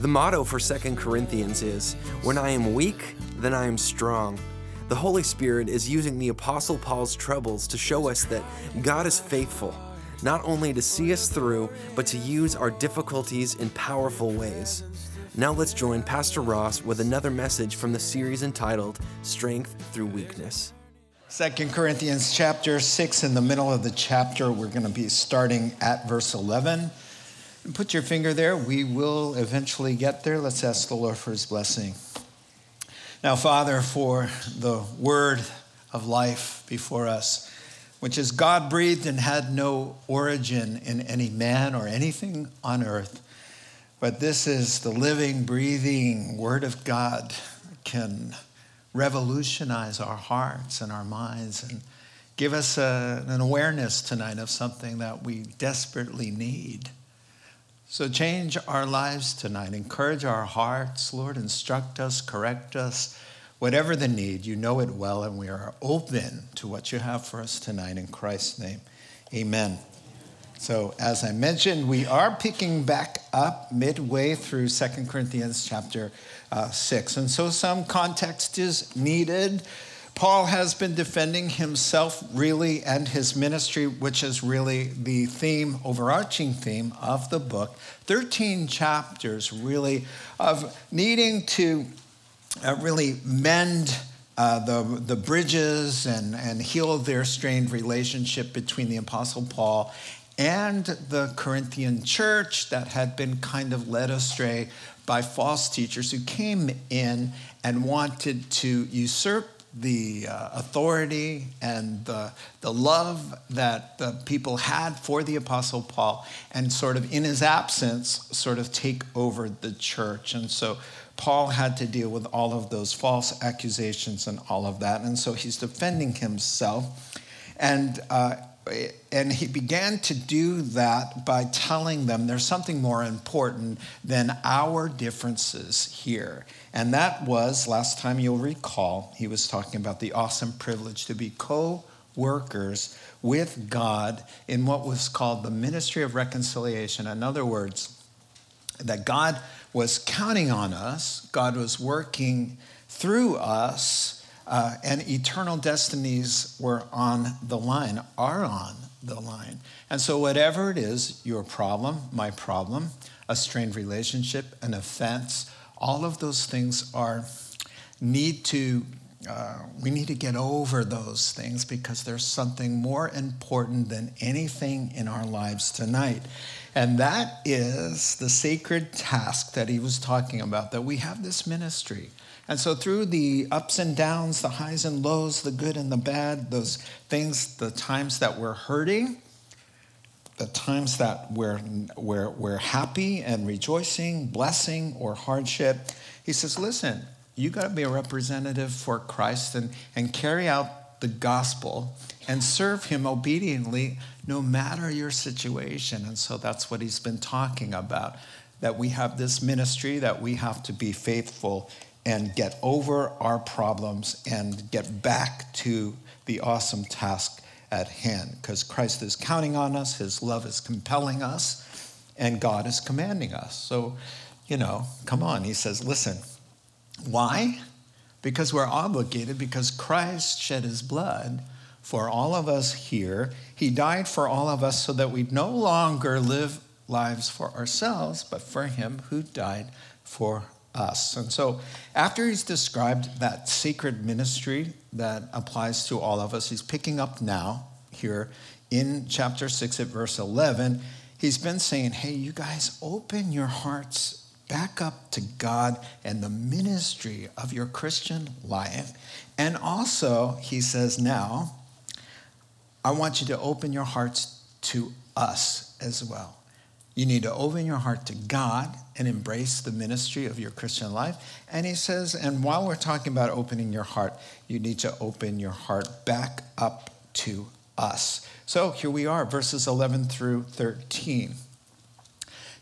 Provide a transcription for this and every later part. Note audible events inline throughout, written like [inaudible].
The motto for 2 Corinthians is When I am weak, then I am strong. The Holy Spirit is using the Apostle Paul's troubles to show us that God is faithful, not only to see us through, but to use our difficulties in powerful ways. Now let's join Pastor Ross with another message from the series entitled Strength Through Weakness. Second Corinthians chapter 6, in the middle of the chapter, we're going to be starting at verse 11. And put your finger there. We will eventually get there. Let's ask the Lord for his blessing. Now, Father, for the word of life before us, which is God breathed and had no origin in any man or anything on earth, but this is the living, breathing word of God, can revolutionize our hearts and our minds and give us a, an awareness tonight of something that we desperately need. So change our lives tonight. Encourage our hearts, Lord. Instruct us, correct us. Whatever the need, you know it well, and we are open to what you have for us tonight in Christ's name. Amen. So, as I mentioned, we are picking back up midway through Second Corinthians chapter uh, 6. And so, some context is needed. Paul has been defending himself really and his ministry, which is really the theme, overarching theme of the book. 13 chapters really of needing to uh, really mend uh, the, the bridges and, and heal their strained relationship between the Apostle Paul and the Corinthian church that had been kind of led astray by false teachers who came in and wanted to usurp the uh, authority and the, the love that the people had for the Apostle Paul, and sort of in his absence, sort of take over the church. And so Paul had to deal with all of those false accusations and all of that. And so he's defending himself. And uh, and he began to do that by telling them there's something more important than our differences here. And that was, last time you'll recall, he was talking about the awesome privilege to be co workers with God in what was called the ministry of reconciliation. In other words, that God was counting on us, God was working through us uh, and eternal destinies were on the line, are on the line. And so, whatever it is your problem, my problem, a strained relationship, an offense, all of those things are need to uh, we need to get over those things because there's something more important than anything in our lives tonight. And that is the sacred task that he was talking about, that we have this ministry. And so, through the ups and downs, the highs and lows, the good and the bad, those things, the times that we're hurting, the times that we're, we're, we're happy and rejoicing, blessing, or hardship, he says, listen, you got to be a representative for Christ and, and carry out the gospel and serve him obediently no matter your situation. And so that's what he's been talking about that we have this ministry, that we have to be faithful and get over our problems and get back to the awesome task at hand because Christ is counting on us, His love is compelling us, and God is commanding us. So, you know, come on. He says, listen, why? Because we're obligated, because Christ shed His blood for all of us here. He died for all of us so that we no longer live lives for ourselves, but for Him who died for us. And so, after he's described that sacred ministry that applies to all of us, he's picking up now here in chapter 6 at verse 11. He's been saying, Hey, you guys, open your hearts back up to God and the ministry of your Christian life. And also, he says, Now, I want you to open your hearts to us as well. You need to open your heart to God and embrace the ministry of your Christian life. And he says, and while we're talking about opening your heart, you need to open your heart back up to us. So here we are, verses 11 through 13.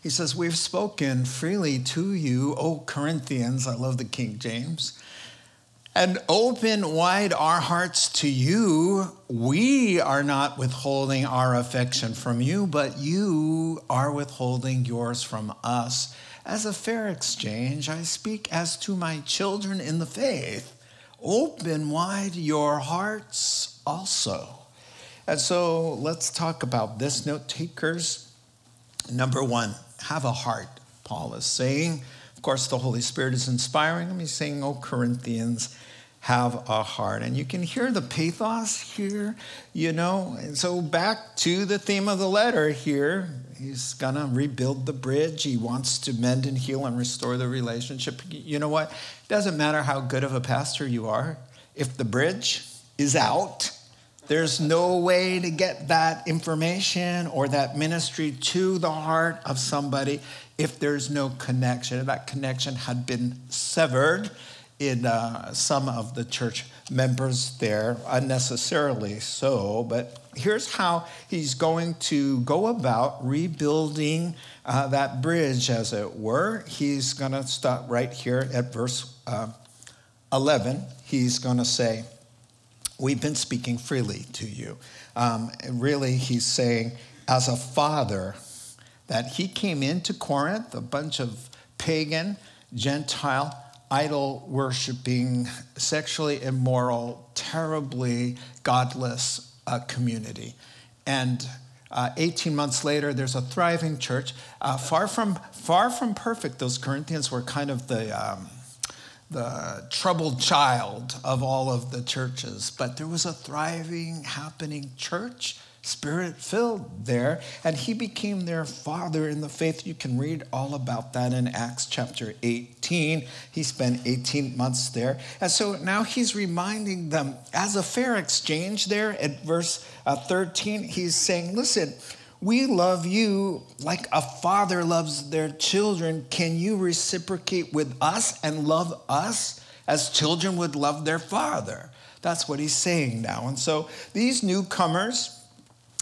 He says, We've spoken freely to you, O Corinthians. I love the King James. And open wide our hearts to you. We are not withholding our affection from you, but you are withholding yours from us. As a fair exchange, I speak as to my children in the faith. Open wide your hearts also. And so let's talk about this, note takers. Number one, have a heart, Paul is saying. Of course, the Holy Spirit is inspiring him. He's saying, Oh, Corinthians, have a heart. And you can hear the pathos here, you know. And so, back to the theme of the letter here. He's to rebuild the bridge. He wants to mend and heal and restore the relationship. You know what? It doesn't matter how good of a pastor you are, if the bridge is out, there's no way to get that information or that ministry to the heart of somebody if there's no connection. That connection had been severed in uh, some of the church members there, unnecessarily so. But here's how he's going to go about rebuilding uh, that bridge, as it were. He's going to start right here at verse uh, 11. He's going to say, We've been speaking freely to you. Um, really, he's saying, as a father, that he came into Corinth, a bunch of pagan, Gentile, idol worshiping, sexually immoral, terribly godless uh, community. And uh, 18 months later, there's a thriving church. Uh, far, from, far from perfect, those Corinthians were kind of the. Um, the troubled child of all of the churches, but there was a thriving, happening church, spirit filled there, and he became their father in the faith. You can read all about that in Acts chapter 18. He spent 18 months there. And so now he's reminding them, as a fair exchange there at verse uh, 13, he's saying, listen, we love you like a father loves their children. Can you reciprocate with us and love us as children would love their father? That's what he's saying now. And so these newcomers,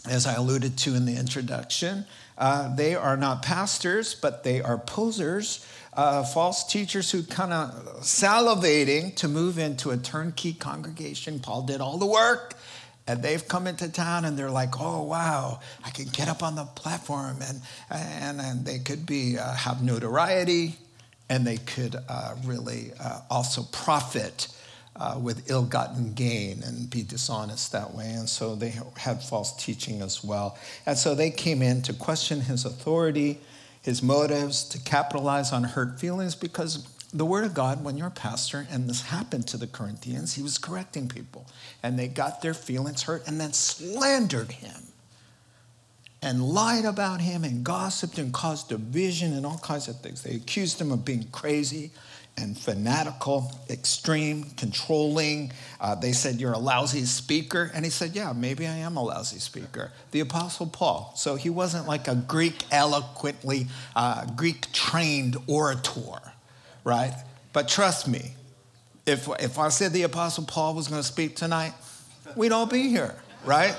as I alluded to in the introduction, uh, they are not pastors, but they are posers, uh, false teachers who kind of salivating to move into a turnkey congregation. Paul did all the work and they've come into town and they're like, oh wow, I can get up on the platform and and, and they could be uh, have notoriety, and they could uh, really uh, also profit uh, with ill-gotten gain and be dishonest that way. And so they had false teaching as well. And so they came in to question his authority, his motives, to capitalize on hurt feelings because the Word of God, when you're a pastor, and this happened to the Corinthians, he was correcting people. And they got their feelings hurt and then slandered him and lied about him and gossiped and caused division and all kinds of things. They accused him of being crazy and fanatical, extreme, controlling. Uh, they said, You're a lousy speaker. And he said, Yeah, maybe I am a lousy speaker. The Apostle Paul. So he wasn't like a Greek, eloquently, uh, Greek trained orator right? But trust me, if, if I said the Apostle Paul was going to speak tonight, we'd all be here, right?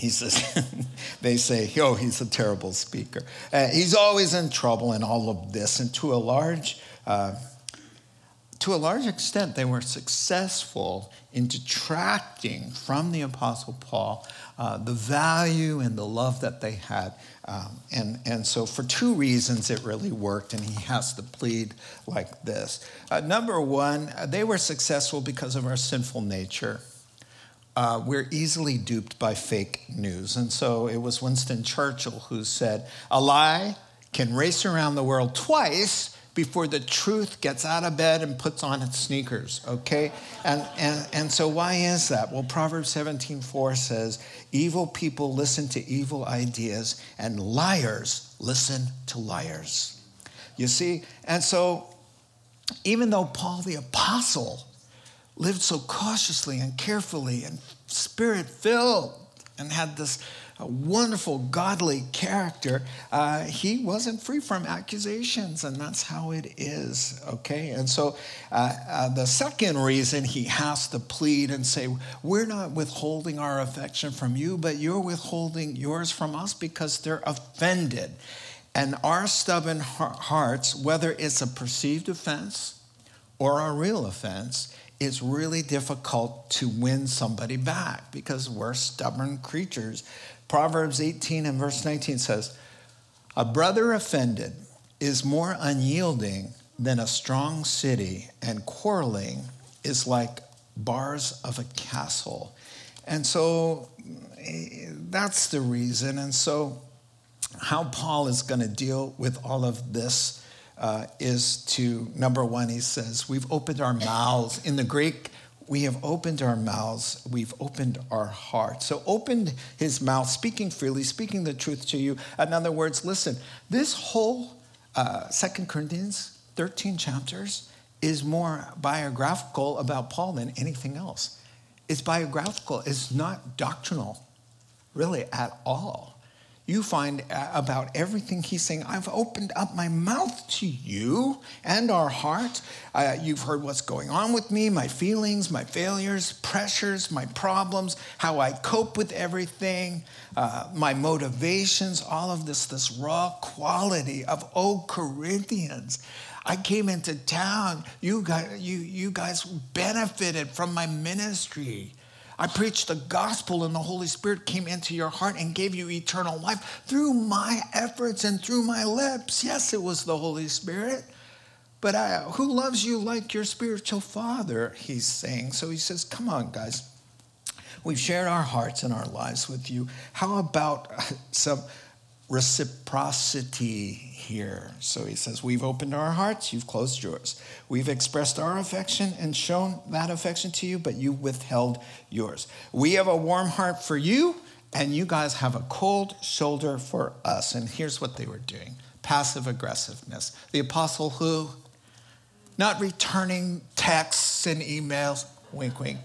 He says, [laughs] they say, oh, he's a terrible speaker. Uh, he's always in trouble in all of this. And to a large, uh, to a large extent, they were successful in detracting from the Apostle Paul uh, the value and the love that they had. Um, and, and so, for two reasons, it really worked, and he has to plead like this. Uh, number one, they were successful because of our sinful nature. Uh, we're easily duped by fake news. And so it was Winston Churchill who said, A lie can race around the world twice before the truth gets out of bed and puts on its sneakers, okay? And, and, and so why is that? Well, Proverbs 17, 4 says, evil people listen to evil ideas and liars listen to liars. You see? And so even though Paul the apostle lived so cautiously and carefully and spirit filled and had this wonderful, godly character, uh, he wasn't free from accusations, and that's how it is, okay? And so uh, uh, the second reason he has to plead and say, We're not withholding our affection from you, but you're withholding yours from us because they're offended. And our stubborn hearts, whether it's a perceived offense or a real offense, it's really difficult to win somebody back because we're stubborn creatures. Proverbs 18 and verse 19 says, A brother offended is more unyielding than a strong city, and quarreling is like bars of a castle. And so that's the reason. And so, how Paul is going to deal with all of this uh, is to number one, he says, We've opened our mouths. In the Greek, we have opened our mouths, we've opened our hearts. So, opened his mouth, speaking freely, speaking the truth to you. In other words, listen, this whole uh, Second Corinthians, 13 chapters, is more biographical about Paul than anything else. It's biographical, it's not doctrinal, really, at all you find uh, about everything he's saying. I've opened up my mouth to you and our heart. Uh, you've heard what's going on with me, my feelings, my failures, pressures, my problems, how I cope with everything, uh, my motivations, all of this, this raw quality of, oh, Corinthians. I came into town. You guys, you, you guys benefited from my ministry. I preached the gospel, and the Holy Spirit came into your heart and gave you eternal life through my efforts and through my lips. Yes, it was the Holy Spirit. But I, who loves you like your spiritual father? He's saying. So he says, Come on, guys. We've shared our hearts and our lives with you. How about [laughs] some reciprocity here. So he says, We've opened our hearts, you've closed yours. We've expressed our affection and shown that affection to you, but you withheld yours. We have a warm heart for you, and you guys have a cold shoulder for us. And here's what they were doing passive aggressiveness. The apostle who? Not returning texts and emails, wink, wink,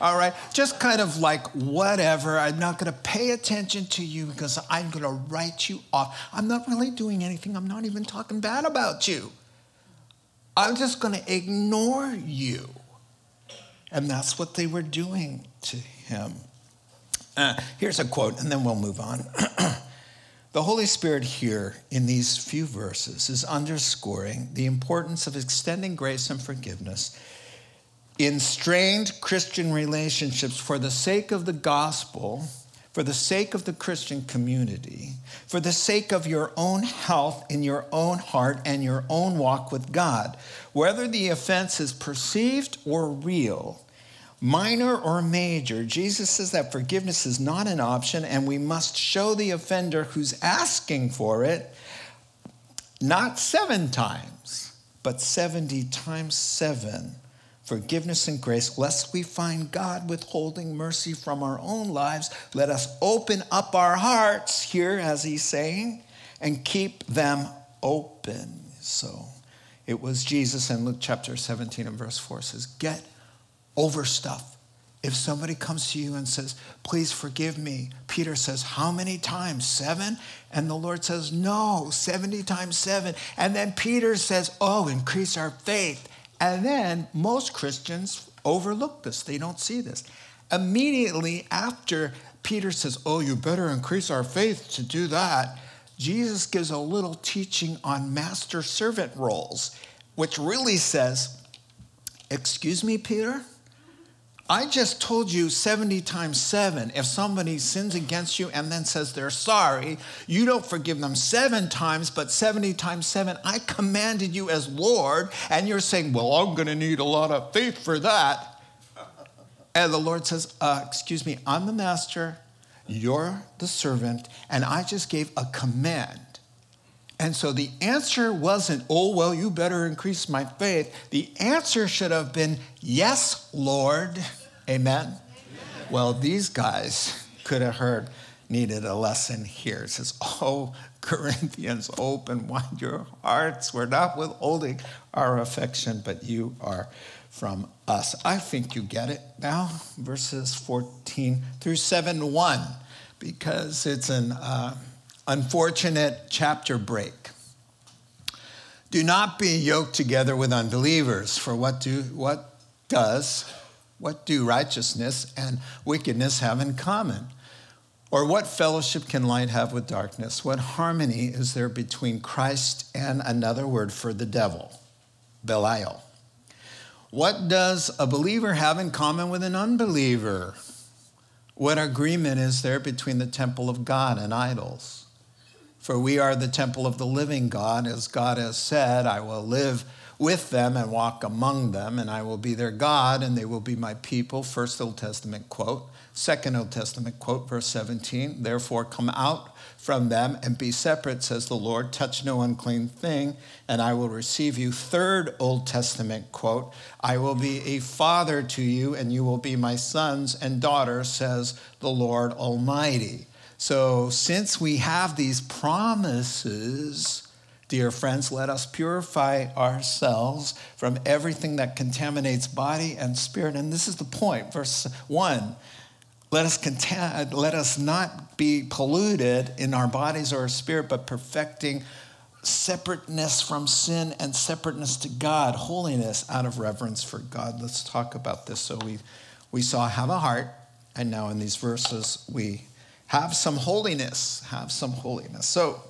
all right? Just kind of like, whatever. I'm not going to pay attention to you because I'm going to write you off. I'm not really doing anything. I'm not even talking bad about you. I'm just going to ignore you. And that's what they were doing to him. Uh, here's a quote, and then we'll move on. [clears throat] the Holy Spirit here in these few verses is underscoring the importance of extending grace and forgiveness in strained Christian relationships for the sake of the gospel, for the sake of the Christian community, for the sake of your own health in your own heart and your own walk with God, whether the offense is perceived or real. Minor or major, Jesus says that forgiveness is not an option, and we must show the offender who's asking for it not seven times, but 70 times seven forgiveness and grace, lest we find God withholding mercy from our own lives. Let us open up our hearts here, as he's saying, and keep them open. So it was Jesus in Luke chapter 17 and verse 4 says, Get over stuff. If somebody comes to you and says, Please forgive me, Peter says, How many times? Seven? And the Lord says, No, 70 times seven. And then Peter says, Oh, increase our faith. And then most Christians overlook this, they don't see this. Immediately after Peter says, Oh, you better increase our faith to do that, Jesus gives a little teaching on master servant roles, which really says, Excuse me, Peter? I just told you 70 times 7. If somebody sins against you and then says they're sorry, you don't forgive them seven times, but 70 times 7. I commanded you as Lord, and you're saying, Well, I'm going to need a lot of faith for that. And the Lord says, uh, Excuse me, I'm the master, you're the servant, and I just gave a command. And so the answer wasn't, oh, well, you better increase my faith. The answer should have been, yes, Lord. Amen? Amen. Well, these guys could have heard, needed a lesson here. It says, [laughs] oh, Corinthians, open wide your hearts. We're not withholding our affection, but you are from us. I think you get it now, verses 14 through 7 1 because it's an uh, unfortunate chapter break. Do not be yoked together with unbelievers, for what do what does what do righteousness and wickedness have in common? Or what fellowship can light have with darkness? What harmony is there between Christ and another word for the devil, Belial? What does a believer have in common with an unbeliever? What agreement is there between the temple of God and idols? For we are the temple of the living God, as God has said, I will live with them and walk among them, and I will be their God, and they will be my people. First Old Testament quote. Second Old Testament quote, verse 17. Therefore, come out from them and be separate, says the Lord. Touch no unclean thing, and I will receive you. Third Old Testament quote. I will be a father to you, and you will be my sons and daughters, says the Lord Almighty. So, since we have these promises, Dear friends, let us purify ourselves from everything that contaminates body and spirit. And this is the point, verse 1. Let us, content, let us not be polluted in our bodies or our spirit, but perfecting separateness from sin and separateness to God, holiness out of reverence for God. Let's talk about this. So we, we saw have a heart, and now in these verses we have some holiness, have some holiness. So,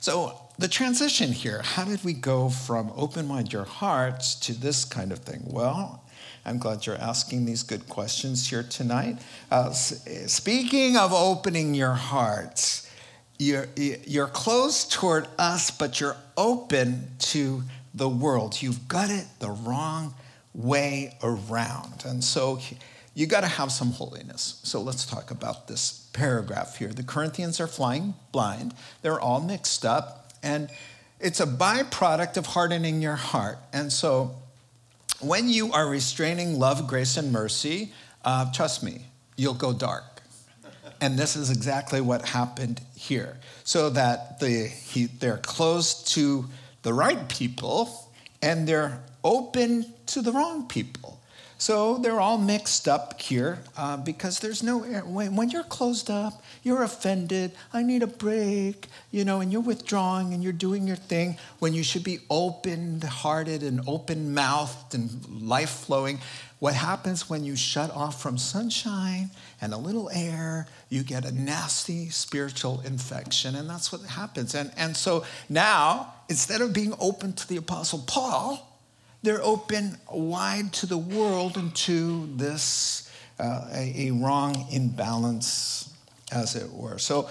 so the transition here how did we go from open mind your hearts to this kind of thing? Well, I'm glad you're asking these good questions here tonight. Uh, speaking of opening your hearts, you're, you're closed toward us, but you're open to the world. You've got it the wrong way around. And so you got to have some holiness. So let's talk about this paragraph here. The Corinthians are flying blind, they're all mixed up. And it's a byproduct of hardening your heart. And so when you are restraining love, grace, and mercy, uh, trust me, you'll go dark. And this is exactly what happened here. So that the, he, they're closed to the right people and they're open to the wrong people. So they're all mixed up here uh, because there's no, when, when you're closed up, you're offended, I need a break, you know, and you're withdrawing and you're doing your thing when you should be open hearted and open mouthed and life flowing. What happens when you shut off from sunshine and a little air, you get a nasty spiritual infection, and that's what happens. And, and so now, instead of being open to the Apostle Paul, they're open wide to the world and to this uh, a, a wrong imbalance, as it were. So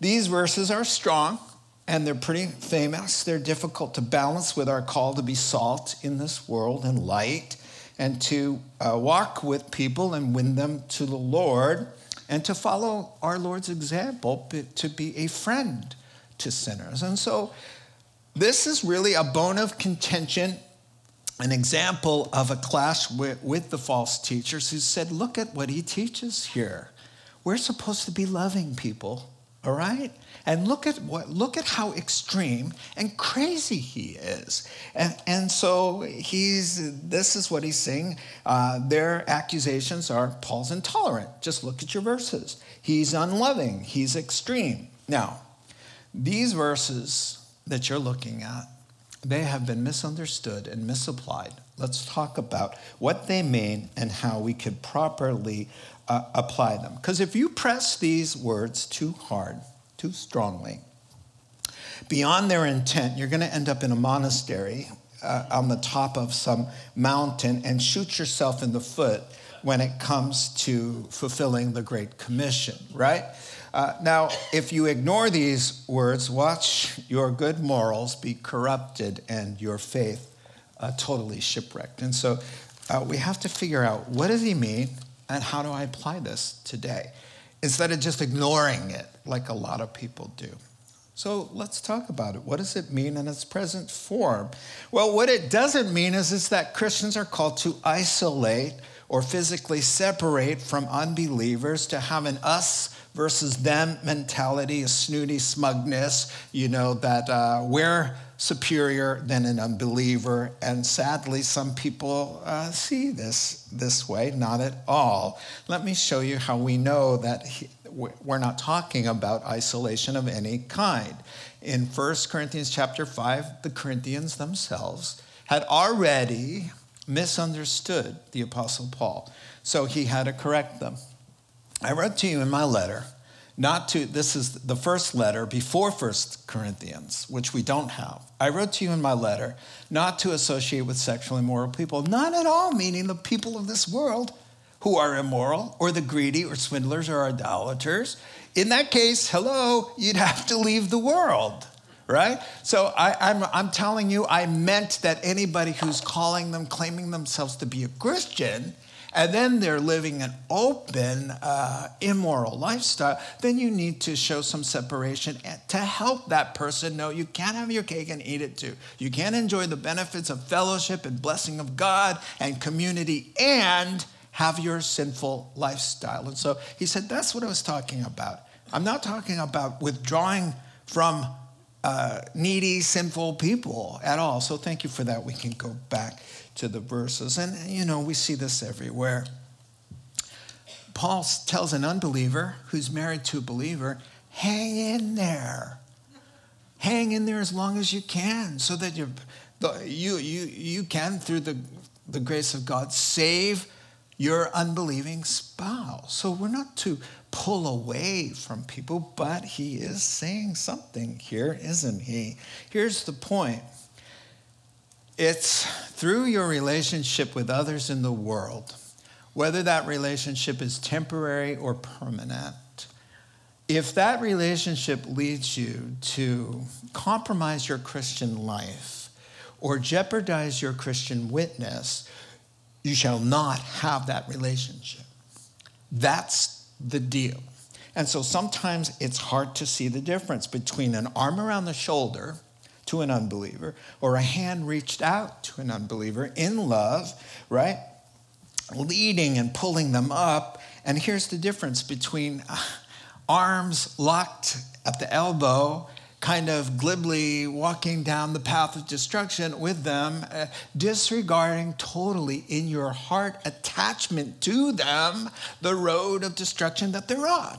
these verses are strong and they're pretty famous. They're difficult to balance with our call to be salt in this world and light and to uh, walk with people and win them to the Lord and to follow our Lord's example, to be a friend to sinners. And so this is really a bone of contention an example of a clash with, with, the false teachers who said, Look at what he teaches here. We're supposed to be loving people, all right? And look at what look at how extreme and crazy he is. And, and so he's this is what he's saying. Uh, their accusations are Paul's intolerant. Just look at your verses. He's unloving, he's extreme. Now, these verses that you're looking at they have been misunderstood and misapplied. Let's talk about what they mean and how we could properly uh, apply them. Because if you press these words too hard, too strongly, beyond their intent, you're going to end up in a monastery uh, on the top of some mountain and shoot yourself in the foot when it comes to fulfilling the Great Commission, right? Uh, now, if you ignore these words, watch your good morals be corrupted and your faith uh, totally shipwrecked. And so uh, we have to figure out what does he mean and how do I apply this today instead of just ignoring it like a lot of people do. So let's talk about it. What does it mean in its present form? Well, what it doesn't mean is, is that Christians are called to isolate or physically separate from unbelievers, to have an us versus them mentality, a snooty smugness, you know, that uh, we're superior than an unbeliever. And sadly, some people uh, see this this way, not at all. Let me show you how we know that he, we're not talking about isolation of any kind. In 1 Corinthians chapter 5, the Corinthians themselves had already misunderstood the Apostle Paul. So he had to correct them. I wrote to you in my letter, not to, this is the first letter before First Corinthians, which we don't have. I wrote to you in my letter not to associate with sexually immoral people, not at all meaning the people of this world who are immoral or the greedy or swindlers or idolaters. In that case, hello, you'd have to leave the world right? So I, I'm, I'm telling you, I meant that anybody who's calling them, claiming themselves to be a Christian, and then they're living an open, uh, immoral lifestyle, then you need to show some separation to help that person know you can't have your cake and eat it too. You can't enjoy the benefits of fellowship and blessing of God and community and have your sinful lifestyle. And so he said, That's what I was talking about. I'm not talking about withdrawing from uh, needy, sinful people at all. So thank you for that. We can go back to the verses. And, you know, we see this everywhere. Paul tells an unbeliever who's married to a believer, hang in there. Hang in there as long as you can so that you, you, you, you can, through the, the grace of God, save your unbelieving spouse. So we're not to pull away from people, but he is saying something here, isn't he? Here's the point it's through your relationship with others in the world, whether that relationship is temporary or permanent, if that relationship leads you to compromise your Christian life or jeopardize your Christian witness, you shall not have that relationship. That's the deal. And so sometimes it's hard to see the difference between an arm around the shoulder to an unbeliever or a hand reached out to an unbeliever in love, right? Leading and pulling them up. And here's the difference between uh, arms locked at the elbow kind of glibly walking down the path of destruction with them, uh, disregarding totally in your heart attachment to them the road of destruction that they're on.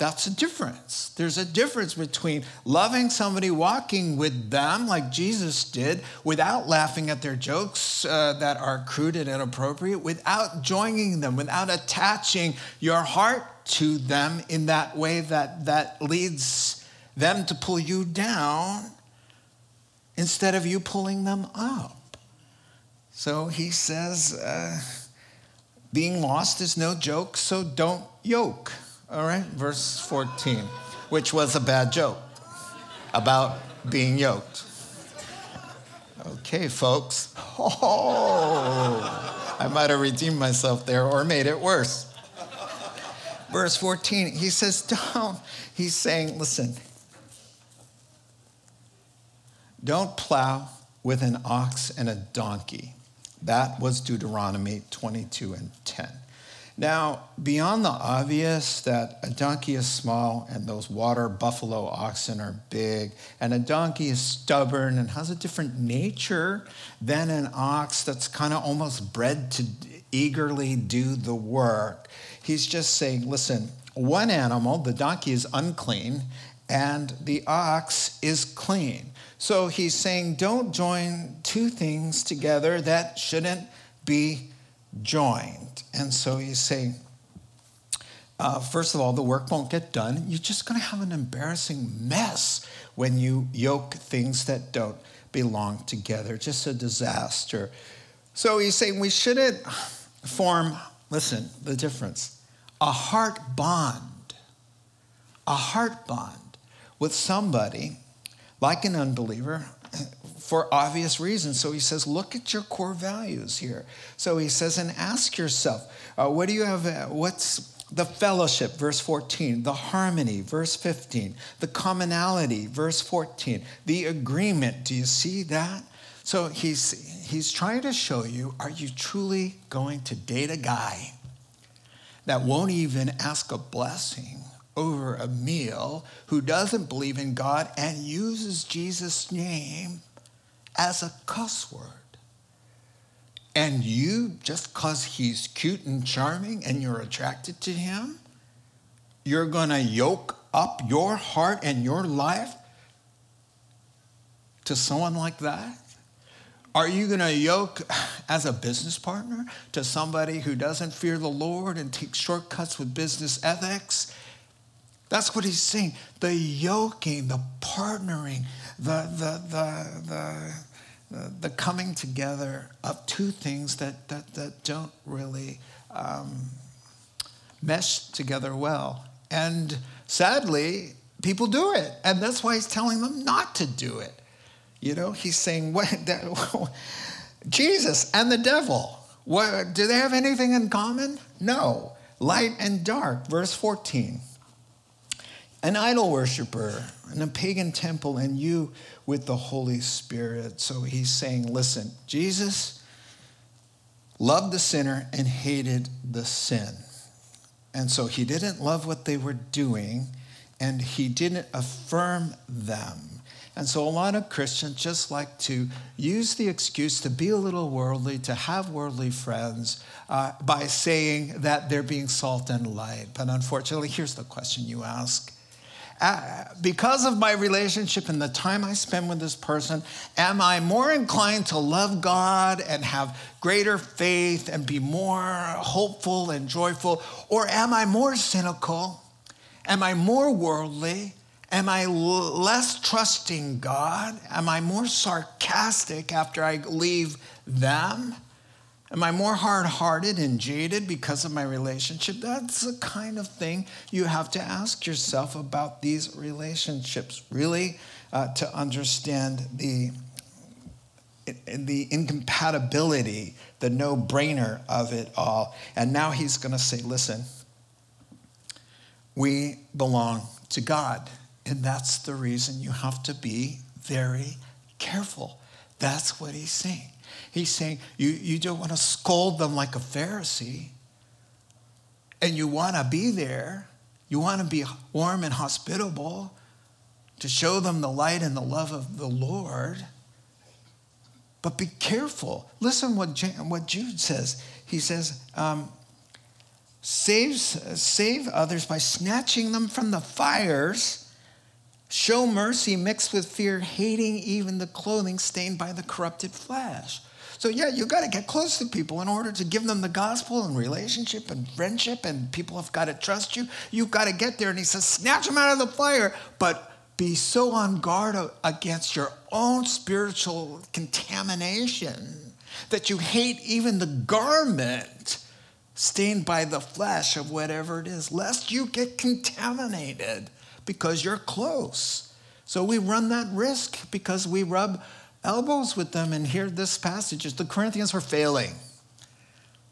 That's a difference. There's a difference between loving somebody, walking with them like Jesus did, without laughing at their jokes uh, that are crude and inappropriate, without joining them, without attaching your heart to them in that way that, that leads them to pull you down instead of you pulling them up. So he says, uh, being lost is no joke, so don't yoke. All right, verse 14, which was a bad joke about being yoked. Okay, folks. [laughs] Oh, I might have redeemed myself there or made it worse. Verse 14, he says, [laughs] Don't. He's saying, listen, don't plow with an ox and a donkey. That was Deuteronomy 22 and 10. Now, beyond the obvious that a donkey is small and those water buffalo oxen are big, and a donkey is stubborn and has a different nature than an ox that's kind of almost bred to eagerly do the work, he's just saying, listen, one animal, the donkey, is unclean, and the ox is clean. So he's saying, don't join two things together that shouldn't be joined. And so he's say, uh, first of all, the work won't get done. You're just going to have an embarrassing mess when you yoke things that don't belong together. Just a disaster. So he's saying we shouldn't form, listen, the difference, a heart bond, a heart bond with somebody like an unbeliever for obvious reasons. So he says, look at your core values here. So he says, and ask yourself, uh, what do you have? Uh, what's the fellowship, verse 14, the harmony, verse 15, the commonality, verse 14, the agreement. Do you see that? So he's, he's trying to show you are you truly going to date a guy that won't even ask a blessing? Over a meal who doesn't believe in God and uses Jesus' name as a cuss word. And you, just because he's cute and charming and you're attracted to him, you're going to yoke up your heart and your life to someone like that? Are you going to yoke [sighs] as a business partner to somebody who doesn't fear the Lord and takes shortcuts with business ethics? That's what he's saying. The yoking, the partnering, the, the, the, the, the, coming together of two things that, that, that don't really um, mesh together well. And sadly, people do it. And that's why he's telling them not to do it. You know, he's saying, [laughs] what, that, [laughs] Jesus and the devil, what, do they have anything in common? No. Light and dark, verse 14. An idol worshiper in a pagan temple, and you with the Holy Spirit. So he's saying, listen, Jesus loved the sinner and hated the sin. And so he didn't love what they were doing, and he didn't affirm them. And so a lot of Christians just like to use the excuse to be a little worldly, to have worldly friends, uh, by saying that they're being salt and light. But unfortunately, here's the question you ask. Uh, because of my relationship and the time I spend with this person, am I more inclined to love God and have greater faith and be more hopeful and joyful? Or am I more cynical? Am I more worldly? Am I less trusting God? Am I more sarcastic after I leave them? Am I more hard hearted and jaded because of my relationship? That's the kind of thing you have to ask yourself about these relationships, really, uh, to understand the, the incompatibility, the no brainer of it all. And now he's going to say, listen, we belong to God. And that's the reason you have to be very careful. That's what he's saying. He's saying you, you don't want to scold them like a Pharisee, and you want to be there. You want to be warm and hospitable to show them the light and the love of the Lord. But be careful. Listen what, what Jude says. He says, um, save others by snatching them from the fires Show mercy mixed with fear, hating even the clothing stained by the corrupted flesh. So, yeah, you've got to get close to people in order to give them the gospel and relationship and friendship, and people have got to trust you. You've got to get there. And he says, snatch them out of the fire, but be so on guard against your own spiritual contamination that you hate even the garment stained by the flesh of whatever it is, lest you get contaminated because you're close. So we run that risk because we rub elbows with them. And here, this passage is the Corinthians were failing.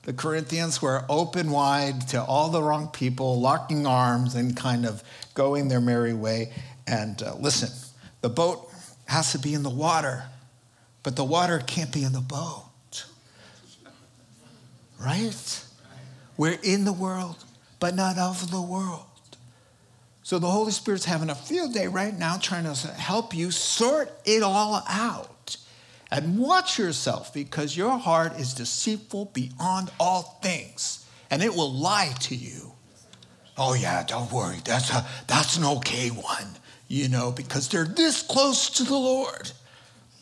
The Corinthians were open wide to all the wrong people, locking arms and kind of going their merry way. And uh, listen, the boat has to be in the water, but the water can't be in the boat. Right? We're in the world, but not of the world. So the Holy Spirit's having a field day right now trying to help you sort it all out. And watch yourself because your heart is deceitful beyond all things and it will lie to you. Oh, yeah, don't worry. That's, a, that's an okay one, you know, because they're this close to the Lord.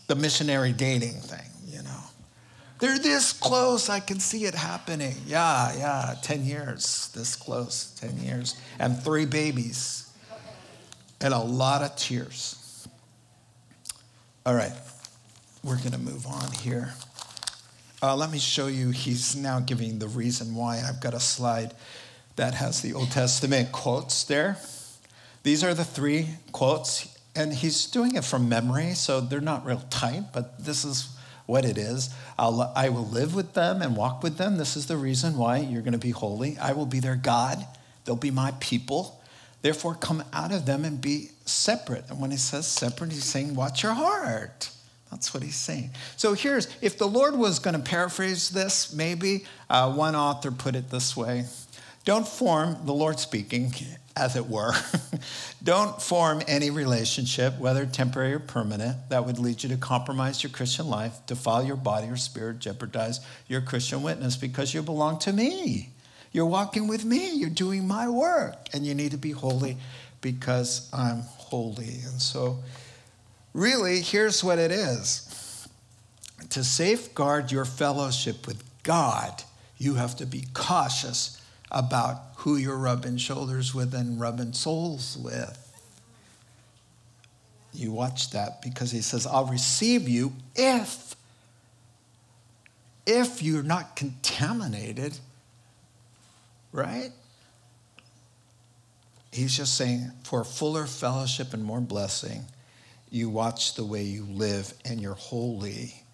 The missionary dating thing. They're this close, I can see it happening. Yeah, yeah, 10 years, this close, 10 years, and three babies, and a lot of tears. All right, we're going to move on here. Uh, let me show you, he's now giving the reason why. I've got a slide that has the Old Testament quotes there. These are the three quotes, and he's doing it from memory, so they're not real tight, but this is what it is. I'll, I will live with them and walk with them. This is the reason why you're going to be holy. I will be their God. They'll be my people. Therefore, come out of them and be separate. And when he says separate, he's saying, watch your heart. That's what he's saying. So here's if the Lord was going to paraphrase this, maybe uh, one author put it this way Don't form, the Lord speaking, as it were, [laughs] don't form any relationship, whether temporary or permanent, that would lead you to compromise your Christian life, defile your body or spirit, jeopardize your Christian witness because you belong to me. You're walking with me, you're doing my work, and you need to be holy because I'm holy. And so, really, here's what it is to safeguard your fellowship with God, you have to be cautious about who you're rubbing shoulders with and rubbing souls with. You watch that because he says, I'll receive you if, if you're not contaminated, right? He's just saying, for fuller fellowship and more blessing, you watch the way you live and you're holy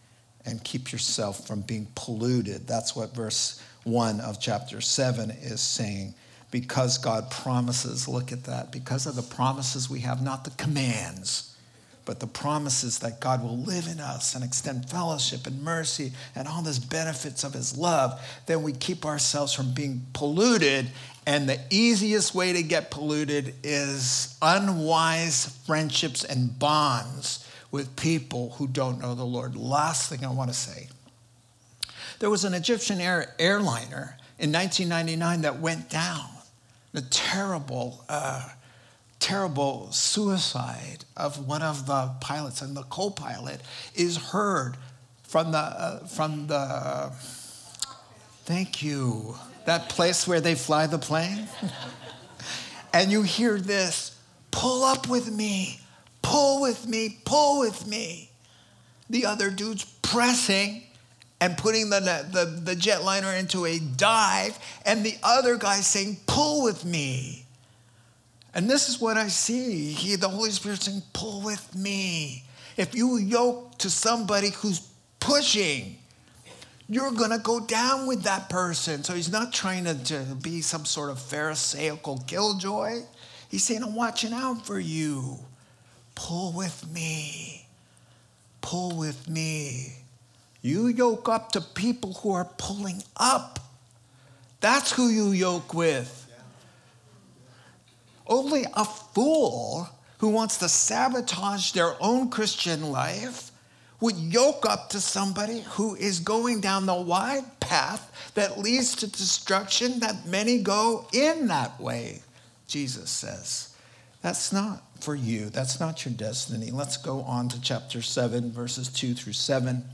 and keep yourself from being polluted. That's what verse 1 of chapter 7 is saying. Because God promises, look at that, because of the promises we have, not the commands but the promises that God will live in us and extend fellowship and mercy and all these benefits of his love, then we keep ourselves from being polluted. And the easiest way to get polluted is unwise friendships and bonds with people who don't know the Lord. Last thing I want to say there was an Egyptian air, airliner in 1999 that went down. The terrible. Uh, terrible suicide of one of the pilots, and the co pilot is heard from the, uh, from the, thank you, that place where they fly the plane. [laughs] and you hear this pull up with me, pull with me, pull with me. The other dude's pressing and putting the, the, the jetliner into a dive, and the other guy saying, pull with me. And this is what I see. He, the Holy Spirit saying, pull with me. If you yoke to somebody who's pushing, you're going to go down with that person. So he's not trying to, to be some sort of Pharisaical killjoy. He's saying, I'm watching out for you. Pull with me. Pull with me. You yoke up to people who are pulling up. That's who you yoke with. Only a fool who wants to sabotage their own Christian life would yoke up to somebody who is going down the wide path that leads to destruction, that many go in that way, Jesus says. That's not for you. That's not your destiny. Let's go on to chapter 7, verses 2 through 7.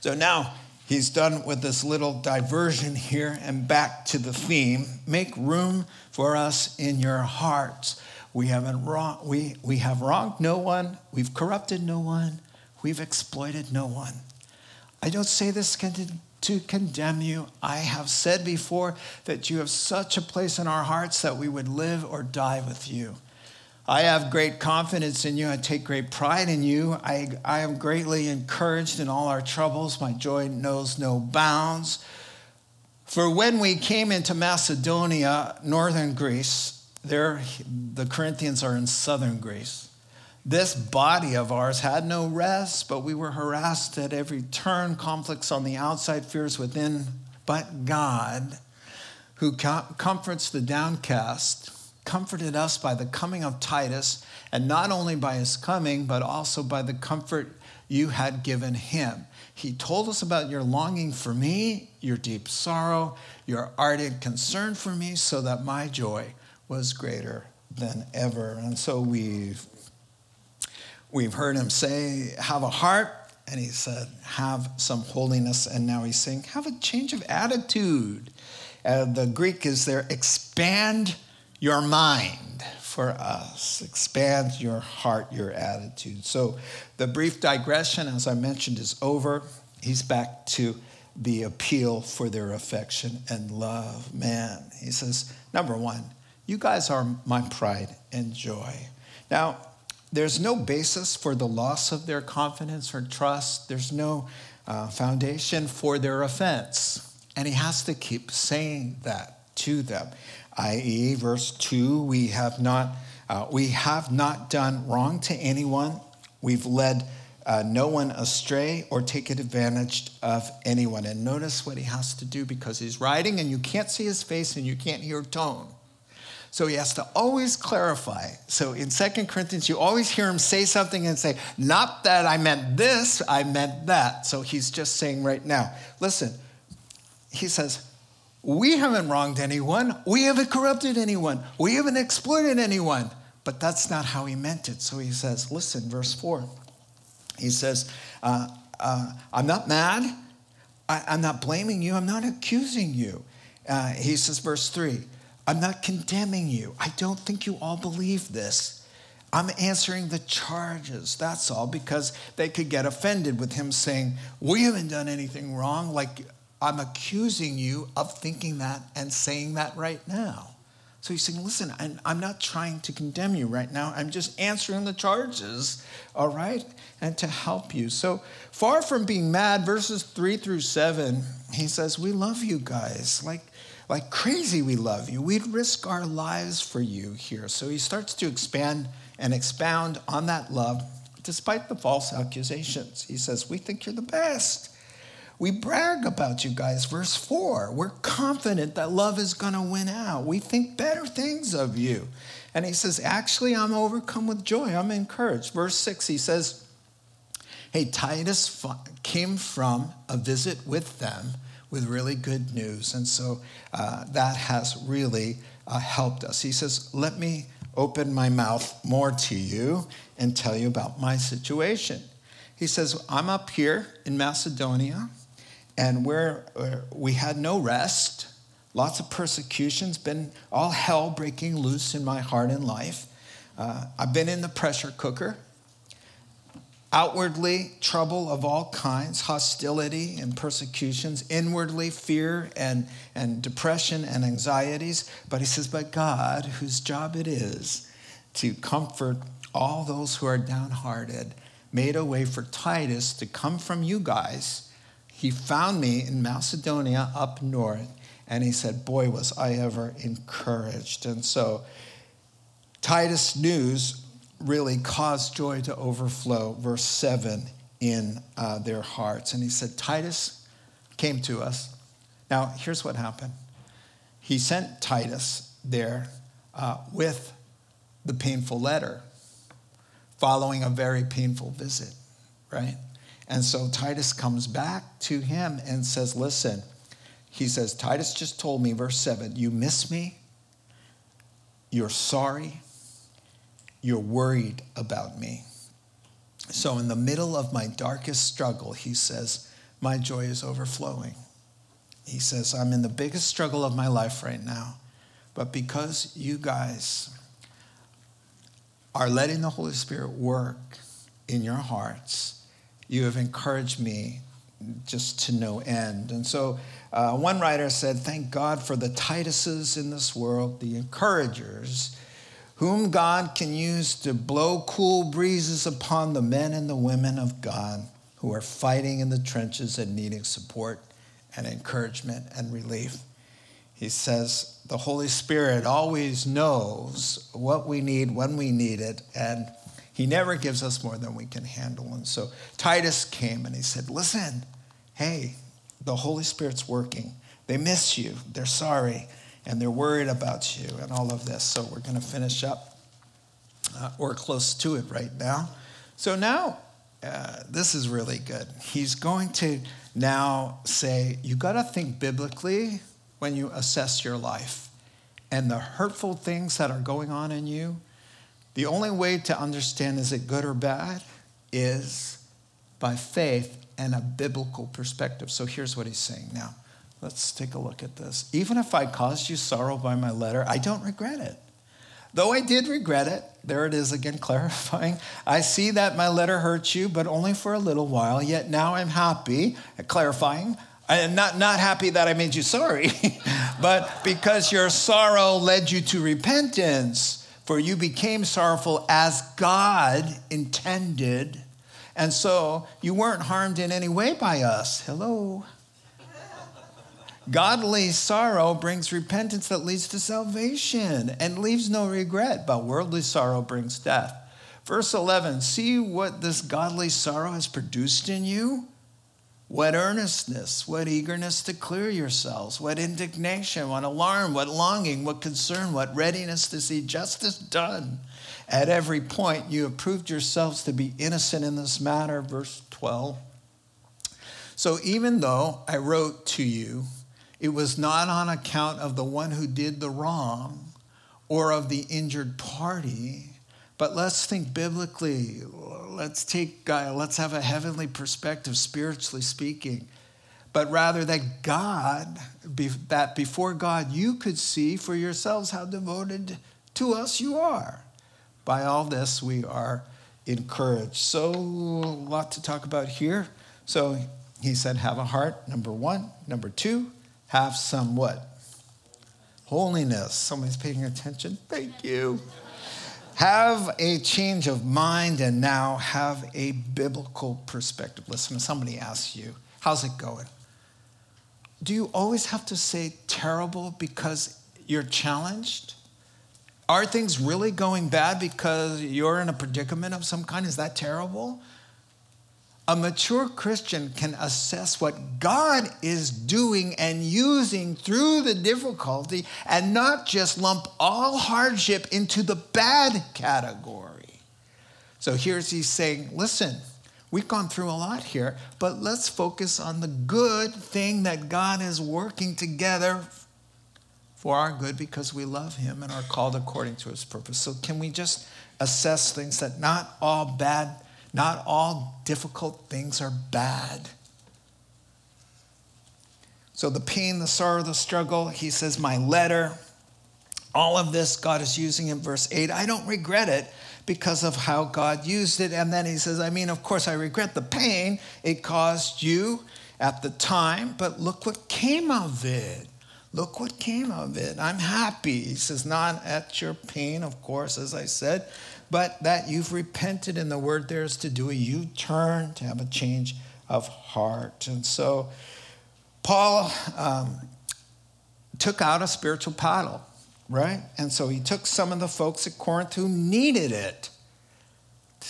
So now he's done with this little diversion here and back to the theme. Make room for us in your hearts. We haven't wrong, we, we have wronged no one, we've corrupted no one, we've exploited no one. I don't say this to condemn you. I have said before that you have such a place in our hearts that we would live or die with you. I have great confidence in you. I take great pride in you. I, I am greatly encouraged in all our troubles. My joy knows no bounds. For when we came into Macedonia, northern Greece, there the Corinthians are in southern Greece. This body of ours had no rest, but we were harassed at every turn, conflicts on the outside, fears within. But God, who comforts the downcast, comforted us by the coming of Titus, and not only by his coming, but also by the comfort you had given him. He told us about your longing for me, your deep sorrow, your ardent concern for me, so that my joy was greater than ever. And so we've we've heard him say, have a heart, and he said, have some holiness. And now he's saying, have a change of attitude. Uh, the Greek is there, expand your mind for us, expand your heart, your attitude. So the brief digression, as I mentioned, is over. He's back to the appeal for their affection and love. Man, he says, number one, you guys are my pride and joy. Now, there's no basis for the loss of their confidence or trust. There's no uh, foundation for their offense. And he has to keep saying that to them i.e., verse 2 we have not, uh, we have not done wrong to anyone. We've led uh, no one astray or taken advantage of anyone. And notice what he has to do because he's writing and you can't see his face and you can't hear tone. So he has to always clarify. So in Second Corinthians, you always hear him say something and say, Not that I meant this, I meant that. So he's just saying right now, listen, he says, We haven't wronged anyone. We haven't corrupted anyone. We haven't exploited anyone. But that's not how he meant it. So he says, listen, verse 4. He says, uh, uh, I'm not mad. I, am not blaming you. I'm not accusing you. Uh, he says, verse 3, I'm not condemning you. I don't think you all believe this. I'm answering the charges. That's all, because they could get offended with him saying, We haven't done anything wrong. Like, I'm accusing you of thinking that and saying that right now. So he's saying, listen, I'm not trying to condemn you right now. I'm just answering the charges, all right? And to help you. So far from being mad, verses three through seven, he says, We love you guys. Like, like crazy, we love you. We'd risk our lives for you here. So he starts to expand and expound on that love despite the false accusations. He says, We think you're the best. We brag about you guys. Verse 4 we're confident that love is going to win out. We think better things of you. And he says, Actually, I'm overcome with joy. I'm encouraged. Verse 6, he says, Hey, Titus came from a visit with them with really good news. And so uh, that has really uh, helped us. He says, Let me open my mouth more to you and tell you about my situation. He says, I'm up here in Macedonia and where we had no rest, lots of persecutions, been all hell breaking loose in my heart and life. Uh, I've been in the pressure cooker. Outwardly, trouble of all kinds, hostility and persecutions. Inwardly, fear and, and depression and anxieties. But he says, But God, whose job it is to comfort all those who are downhearted, made a way for Titus to come from you guys he found me in Macedonia up north, and he said, Boy, was I ever encouraged. And so, Titus news really caused joy to overflow, verse 7, in uh, their hearts. And he said, Titus came to us. Now, here's what happened he sent Titus there uh, with the painful letter, following a very painful visit, right? And so Titus comes back to him and says, Listen, he says, Titus just told me, verse 7, you miss me, you're sorry, you're worried about me. So, in the middle of my darkest struggle, he says, My joy is overflowing. He says, I'm in the biggest struggle of my life right now, but because you guys are letting the Holy Spirit work in your hearts, you have encouraged me just to no end. And so uh, one writer said, Thank God for the Tituses in this world, the encouragers, whom God can use to blow cool breezes upon the men and the women of God who are fighting in the trenches and needing support and encouragement and relief. He says, The Holy Spirit always knows what we need when we need it, and he never gives us more than we can handle. And so Titus came and he said, Listen, hey, the Holy Spirit's working. They miss you, they're sorry, and they're worried about you, and all of this. So we're going to finish up. Uh, we're close to it right now. So now, uh, this is really good. He's going to now say, You got to think biblically when you assess your life. And the hurtful things that are going on in you, the only way to understand is it good or bad is by faith and a biblical perspective. So here's what he's saying now. Let's take a look at this. Even if I caused you sorrow by my letter, I don't regret it. Though I did regret it, there it is again [laughs] clarifying. I see that my letter hurt you, but only for a little while, yet now I'm happy, clarifying. I'm not, not happy that I made you sorry, [laughs] but because your sorrow led you to repentance for you became sorrowful as God intended. And so you weren't harmed in any way by us. Hello. Godly sorrow brings repentance that leads to salvation and leaves no regret, but worldly sorrow brings death. Verse 11 See what this godly sorrow has produced in you? What earnestness, what eagerness to clear yourselves, what indignation, what alarm, what longing, what concern, what readiness to see justice done. At every point, you have proved yourselves to be innocent in this matter. Verse 12. So even though I wrote to you it was not on account of the one who did the wrong or of the injured party. But let's think biblically. Let's take, uh, let's have a heavenly perspective, spiritually speaking. But rather that God, be, that before God, you could see for yourselves how devoted to us you are. By all this, we are encouraged. So, a lot to talk about here. So, he said, have a heart, number one. Number two, have some what? Holiness. Somebody's paying attention. Thank you. Have a change of mind and now have a biblical perspective. Listen, somebody asks you, how's it going? Do you always have to say terrible because you're challenged? Are things really going bad because you're in a predicament of some kind? Is that terrible? A mature Christian can assess what God is doing and using through the difficulty and not just lump all hardship into the bad category. So here's he's saying, listen, we've gone through a lot here, but let's focus on the good thing that God is working together for our good because we love him and are called according to his purpose. So can we just assess things that not all bad not all difficult things are bad. So, the pain, the sorrow, the struggle, he says, My letter, all of this God is using in verse 8. I don't regret it because of how God used it. And then he says, I mean, of course, I regret the pain it caused you at the time, but look what came of it. Look what came of it. I'm happy. He says, Not at your pain, of course, as I said, but that you've repented, and the word there is to do a U turn, to have a change of heart. And so Paul um, took out a spiritual paddle, right? And so he took some of the folks at Corinth who needed it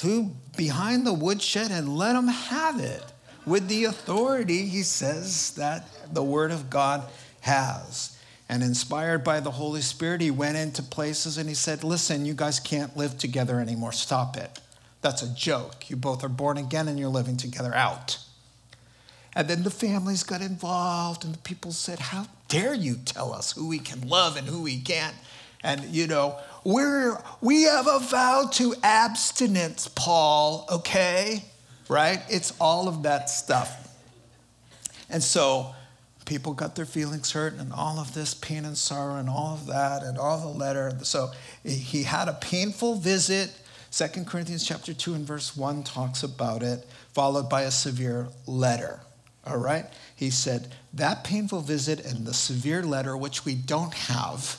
to behind the woodshed and let them have it with the authority, he says, that the word of God has. And inspired by the Holy Spirit, he went into places and he said, Listen, you guys can't live together anymore. Stop it. That's a joke. You both are born again and you're living together out. And then the families got involved, and the people said, How dare you tell us who we can love and who we can't? And, you know, we're, we have a vow to abstinence, Paul, okay? Right? It's all of that stuff. And so people got their feelings hurt and all of this pain and sorrow and all of that and all the letter. So he had a painful visit. 2 corinthians chapter 2 and verse 1 talks about it followed by a severe letter. All right? He said that painful visit and the severe letter which we don't have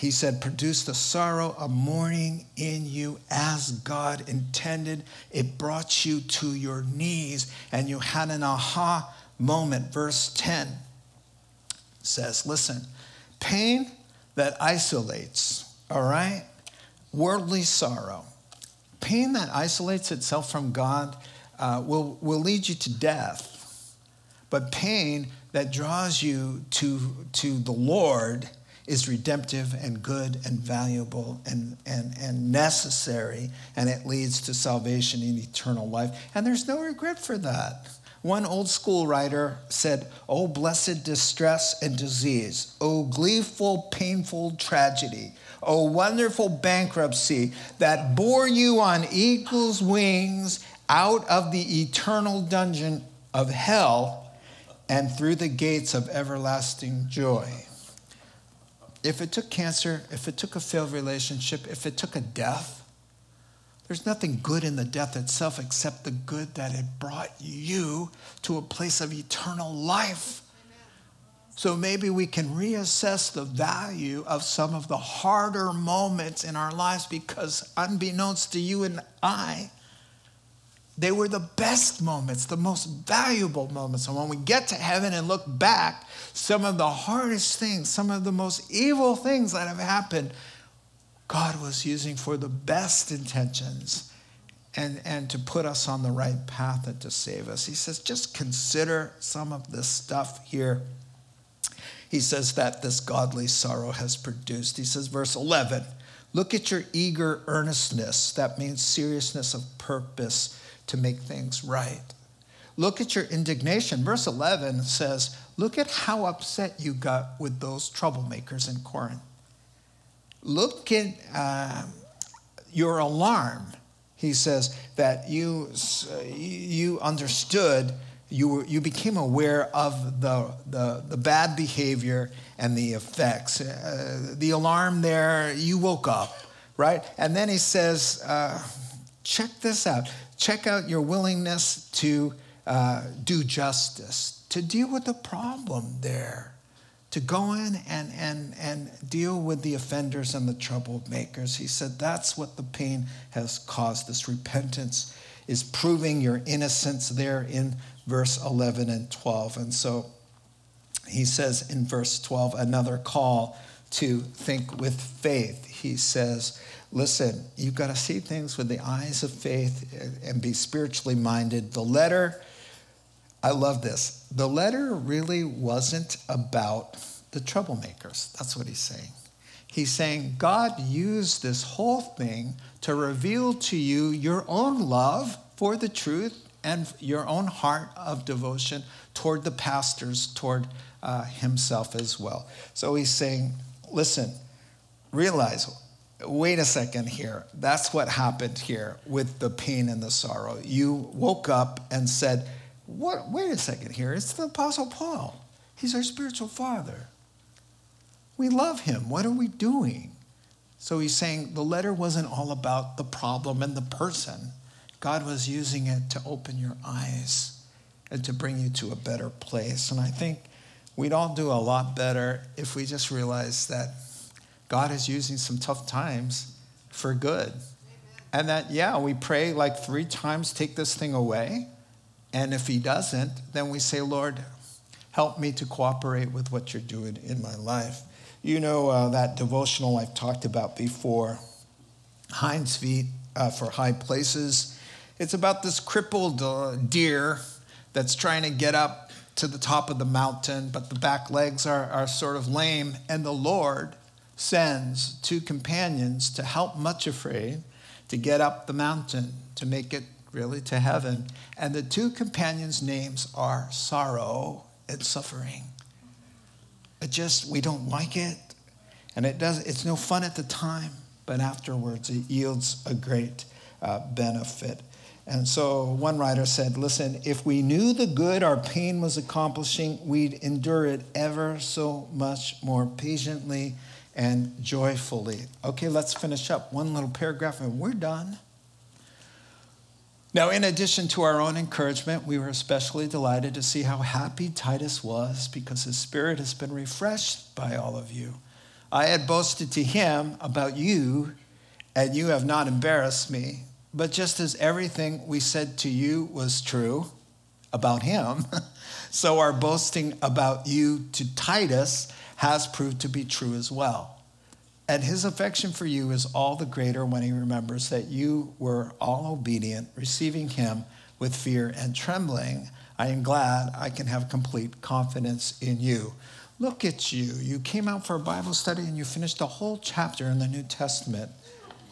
he said, produce the sorrow of mourning in you as God intended. It brought you to your knees, and you had an aha moment, verse 10 says, listen, pain that isolates, all right? Worldly sorrow. Pain that isolates itself from God uh, will, will lead you to death. But pain that draws you to, to the Lord is redemptive and good and valuable and, and, and necessary, and it leads to salvation and eternal life. And there's no regret for that. One old school writer said, Oh, blessed distress and disease, oh, gleeful, painful tragedy, oh, wonderful bankruptcy that bore you on eagle's wings out of the eternal dungeon of hell and through the gates of everlasting joy. If it took cancer, if it took a failed relationship, if it took a death, there's nothing good in the death itself except the good that it brought you to a place of eternal life. So maybe we can reassess the value of some of the harder moments in our lives because, unbeknownst to you and I, they were the best moments, the most valuable moments. And when we get to heaven and look back, some of the hardest things, some of the most evil things that have happened God was using for the best intentions and, and to put us on the right path and to save us. He says, just consider some of this stuff here. He says that this godly sorrow has produced. He says, verse 11, look at your eager earnestness. That means seriousness of purpose to make things right. Look at your indignation. Verse 11 says, Look at how upset you got with those troublemakers in Corinth. Look at uh, your alarm. He says that you, you understood, you, were, you became aware of the, the, the bad behavior and the effects. Uh, the alarm there, you woke up, right? And then he says, uh, check this out. Check out your willingness to uh, do justice, to deal with the problem there to go in and, and, and deal with the offenders and the troublemakers. He said that's what the pain has caused. This repentance is proving your innocence there in verse 11 and 12. And so he says in verse 12, another call to think with faith. He says, Listen, you've got to see things with the eyes of faith and be spiritually minded. The letter I love this. The letter really wasn't about the troublemakers. That's what he's saying. He's saying God used this whole thing to reveal to you your own love for the truth and your own heart of devotion toward the pastors, toward uh, himself as well. So he's saying, listen, realize, wait a second here. That's what happened here with the pain and the sorrow. You woke up and said, what, wait a second here. It's the Apostle Paul. He's our spiritual father. We love him. What are we doing? So he's saying the letter wasn't all about the problem and the person. God was using it to open your eyes and to bring you to a better place. And I think we'd all do a lot better if we just realized that God is using some tough times for good. And that, yeah, we pray like three times, take this thing away. And if he doesn't, then we say, Lord, help me to cooperate with what you're doing in my life. You know uh, that devotional I've talked about before, Hinds Feet uh, for High Places. It's about this crippled uh, deer that's trying to get up to the top of the mountain, but the back legs are, are sort of lame. And the Lord sends two companions to help Much Afraid to get up the mountain to make it really to heaven. And the two companions' names are sorrow and suffering. It just, we don't like it. And it does, it's no fun at the time, but afterwards it yields a great uh, benefit. And so one writer said, listen, if we knew the good our pain was accomplishing, we'd endure it ever so much more patiently and joyfully. Okay, let's finish up. One little paragraph and we're done. Now, in addition to our own encouragement, we were especially delighted to see how happy Titus was because his spirit has been refreshed by all of you. I had boasted to him about you, and you have not embarrassed me. But just as everything we said to you was true about him, [laughs] so our boasting about you to Titus has proved to be true as well. And his affection for you is all the greater when he remembers that you were all obedient, receiving him with fear and trembling. I am glad I can have complete confidence in you. Look at you. You came out for a Bible study and you finished a whole chapter in the New Testament.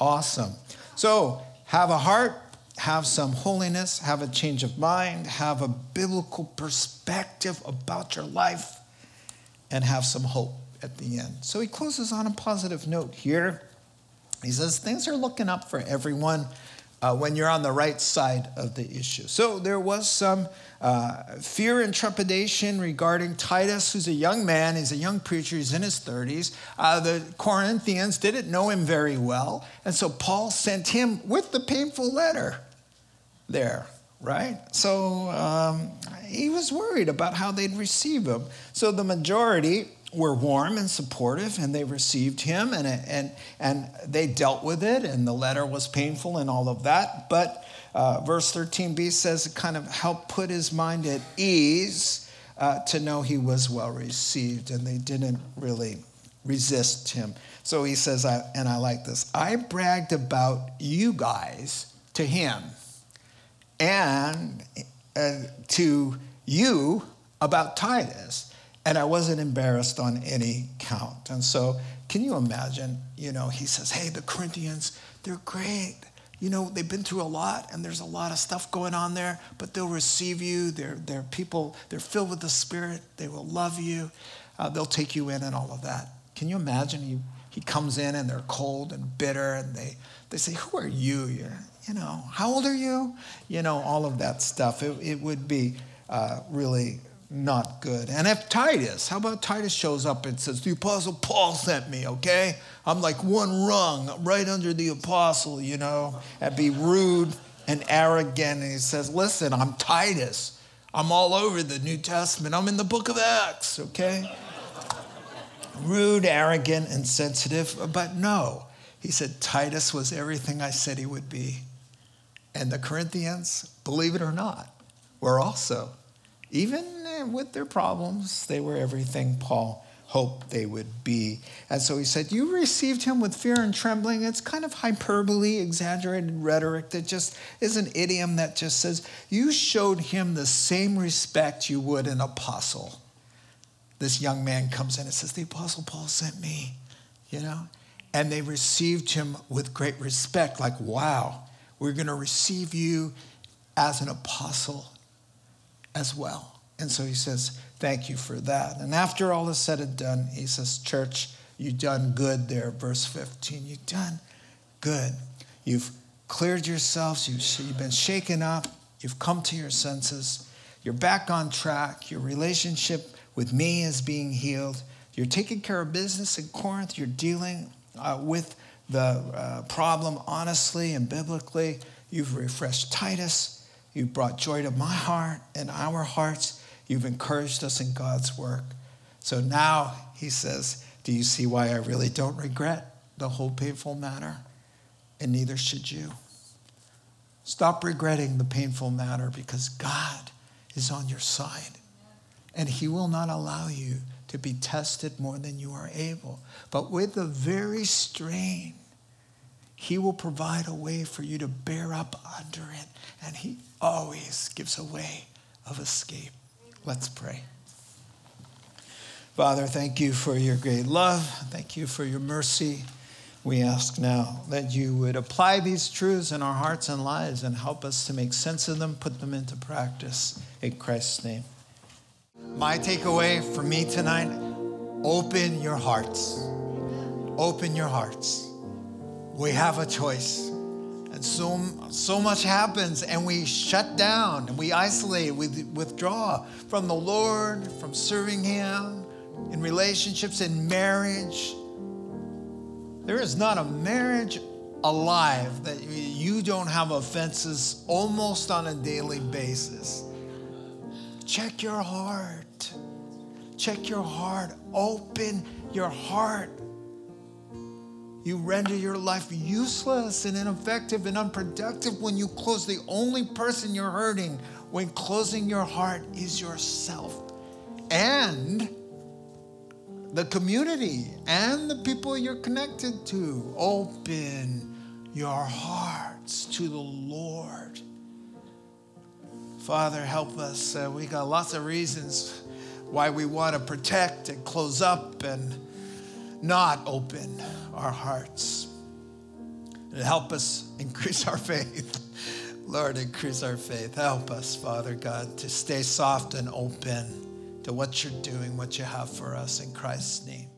Awesome. So, have a heart, have some holiness, have a change of mind, have a biblical perspective about your life, and have some hope at the end. So he closes on a positive note here. He says, Things are looking up for everyone uh, when you're on the right side of the issue. So there was some uh, fear and trepidation regarding Titus, who's a young man. He's a young preacher. He's in his 30s. Uh, the Corinthians didn't know him very well. And so Paul sent him with the painful letter there, right? So um, he was worried about how they'd receive him. So the majority were warm and supportive and they received him and, and, and they dealt with it and the letter was painful and all of that. But uh, verse 13b says it kind of helped put his mind at ease uh, to know he was well received and they didn't really resist him. So he says I, and i like this i bragged about you guys to him and uh, to you about titus and I wasn't embarrassed on any count. And so, can you imagine? You know, he says, Hey, the Corinthians, they're great. you know, they've been through a lot and there's a lot of stuff going on there, but they'll receive you. They're, they're people, they're filled with the Spirit. They will love you. Uh, they'll take you in and all of that. Can you imagine? He, he comes in and they're cold and bitter and they, they say, Who are you? You're, you know, how old are you? You know, all of that stuff. It, it would be uh, really not good. And if Titus, how about Titus shows up and says, The Apostle Paul sent me, okay? I'm like one rung right under the apostle, you know, and be rude and arrogant. And he says, Listen, I'm Titus. I'm all over the New Testament. I'm in the book of Acts, okay? rude, arrogant, and sensitive. But no, he said, Titus was everything I said he would be. And the Corinthians, believe it or not, were also even eh, with their problems, they were everything Paul hoped they would be. And so he said, You received him with fear and trembling. It's kind of hyperbole, exaggerated rhetoric that just is an idiom that just says, You showed him the same respect you would an apostle. This young man comes in and says, The apostle Paul sent me, you know? And they received him with great respect, like, Wow, we're going to receive you as an apostle as well. And so he says, Thank you for that. And after all is said and done, he says, Church, you've done good there, verse 15. You've done good. You've cleared yourselves, you've been shaken up, you've come to your senses, you're back on track, your relationship with me is being healed, you're taking care of business in Corinth, you're dealing uh, with the uh, problem honestly and biblically, you've refreshed Titus. You've brought joy to my heart and our hearts. You've encouraged us in God's work. So now he says, Do you see why I really don't regret the whole painful matter? And neither should you. Stop regretting the painful matter because God is on your side. And he will not allow you to be tested more than you are able. But with the very strain, he will provide a way for you to bear up under it. And he always gives a way of escape. Let's pray. Father, thank you for your great love. Thank you for your mercy. We ask now that you would apply these truths in our hearts and lives and help us to make sense of them, put them into practice. In Christ's name. My takeaway for me tonight open your hearts. Open your hearts. We have a choice. And so, so much happens, and we shut down, and we isolate, we withdraw from the Lord, from serving Him, in relationships, in marriage. There is not a marriage alive that you don't have offenses almost on a daily basis. Check your heart. Check your heart. Open your heart you render your life useless and ineffective and unproductive when you close. The only person you're hurting when closing your heart is yourself and the community and the people you're connected to. Open your hearts to the Lord. Father, help us. Uh, we got lots of reasons why we want to protect and close up and not open our hearts. And help us increase our [laughs] faith. Lord, increase our faith. Help us, Father God, to stay soft and open to what you're doing, what you have for us in Christ's name.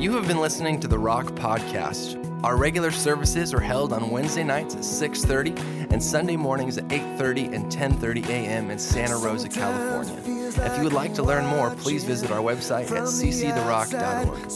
You have been listening to the Rock Podcast. Our regular services are held on Wednesday nights at 6:30 and Sunday mornings at 8:30 and 10:30 a.m. in Santa Rosa, California. If you would like to learn more, please visit our website at cctherock.org.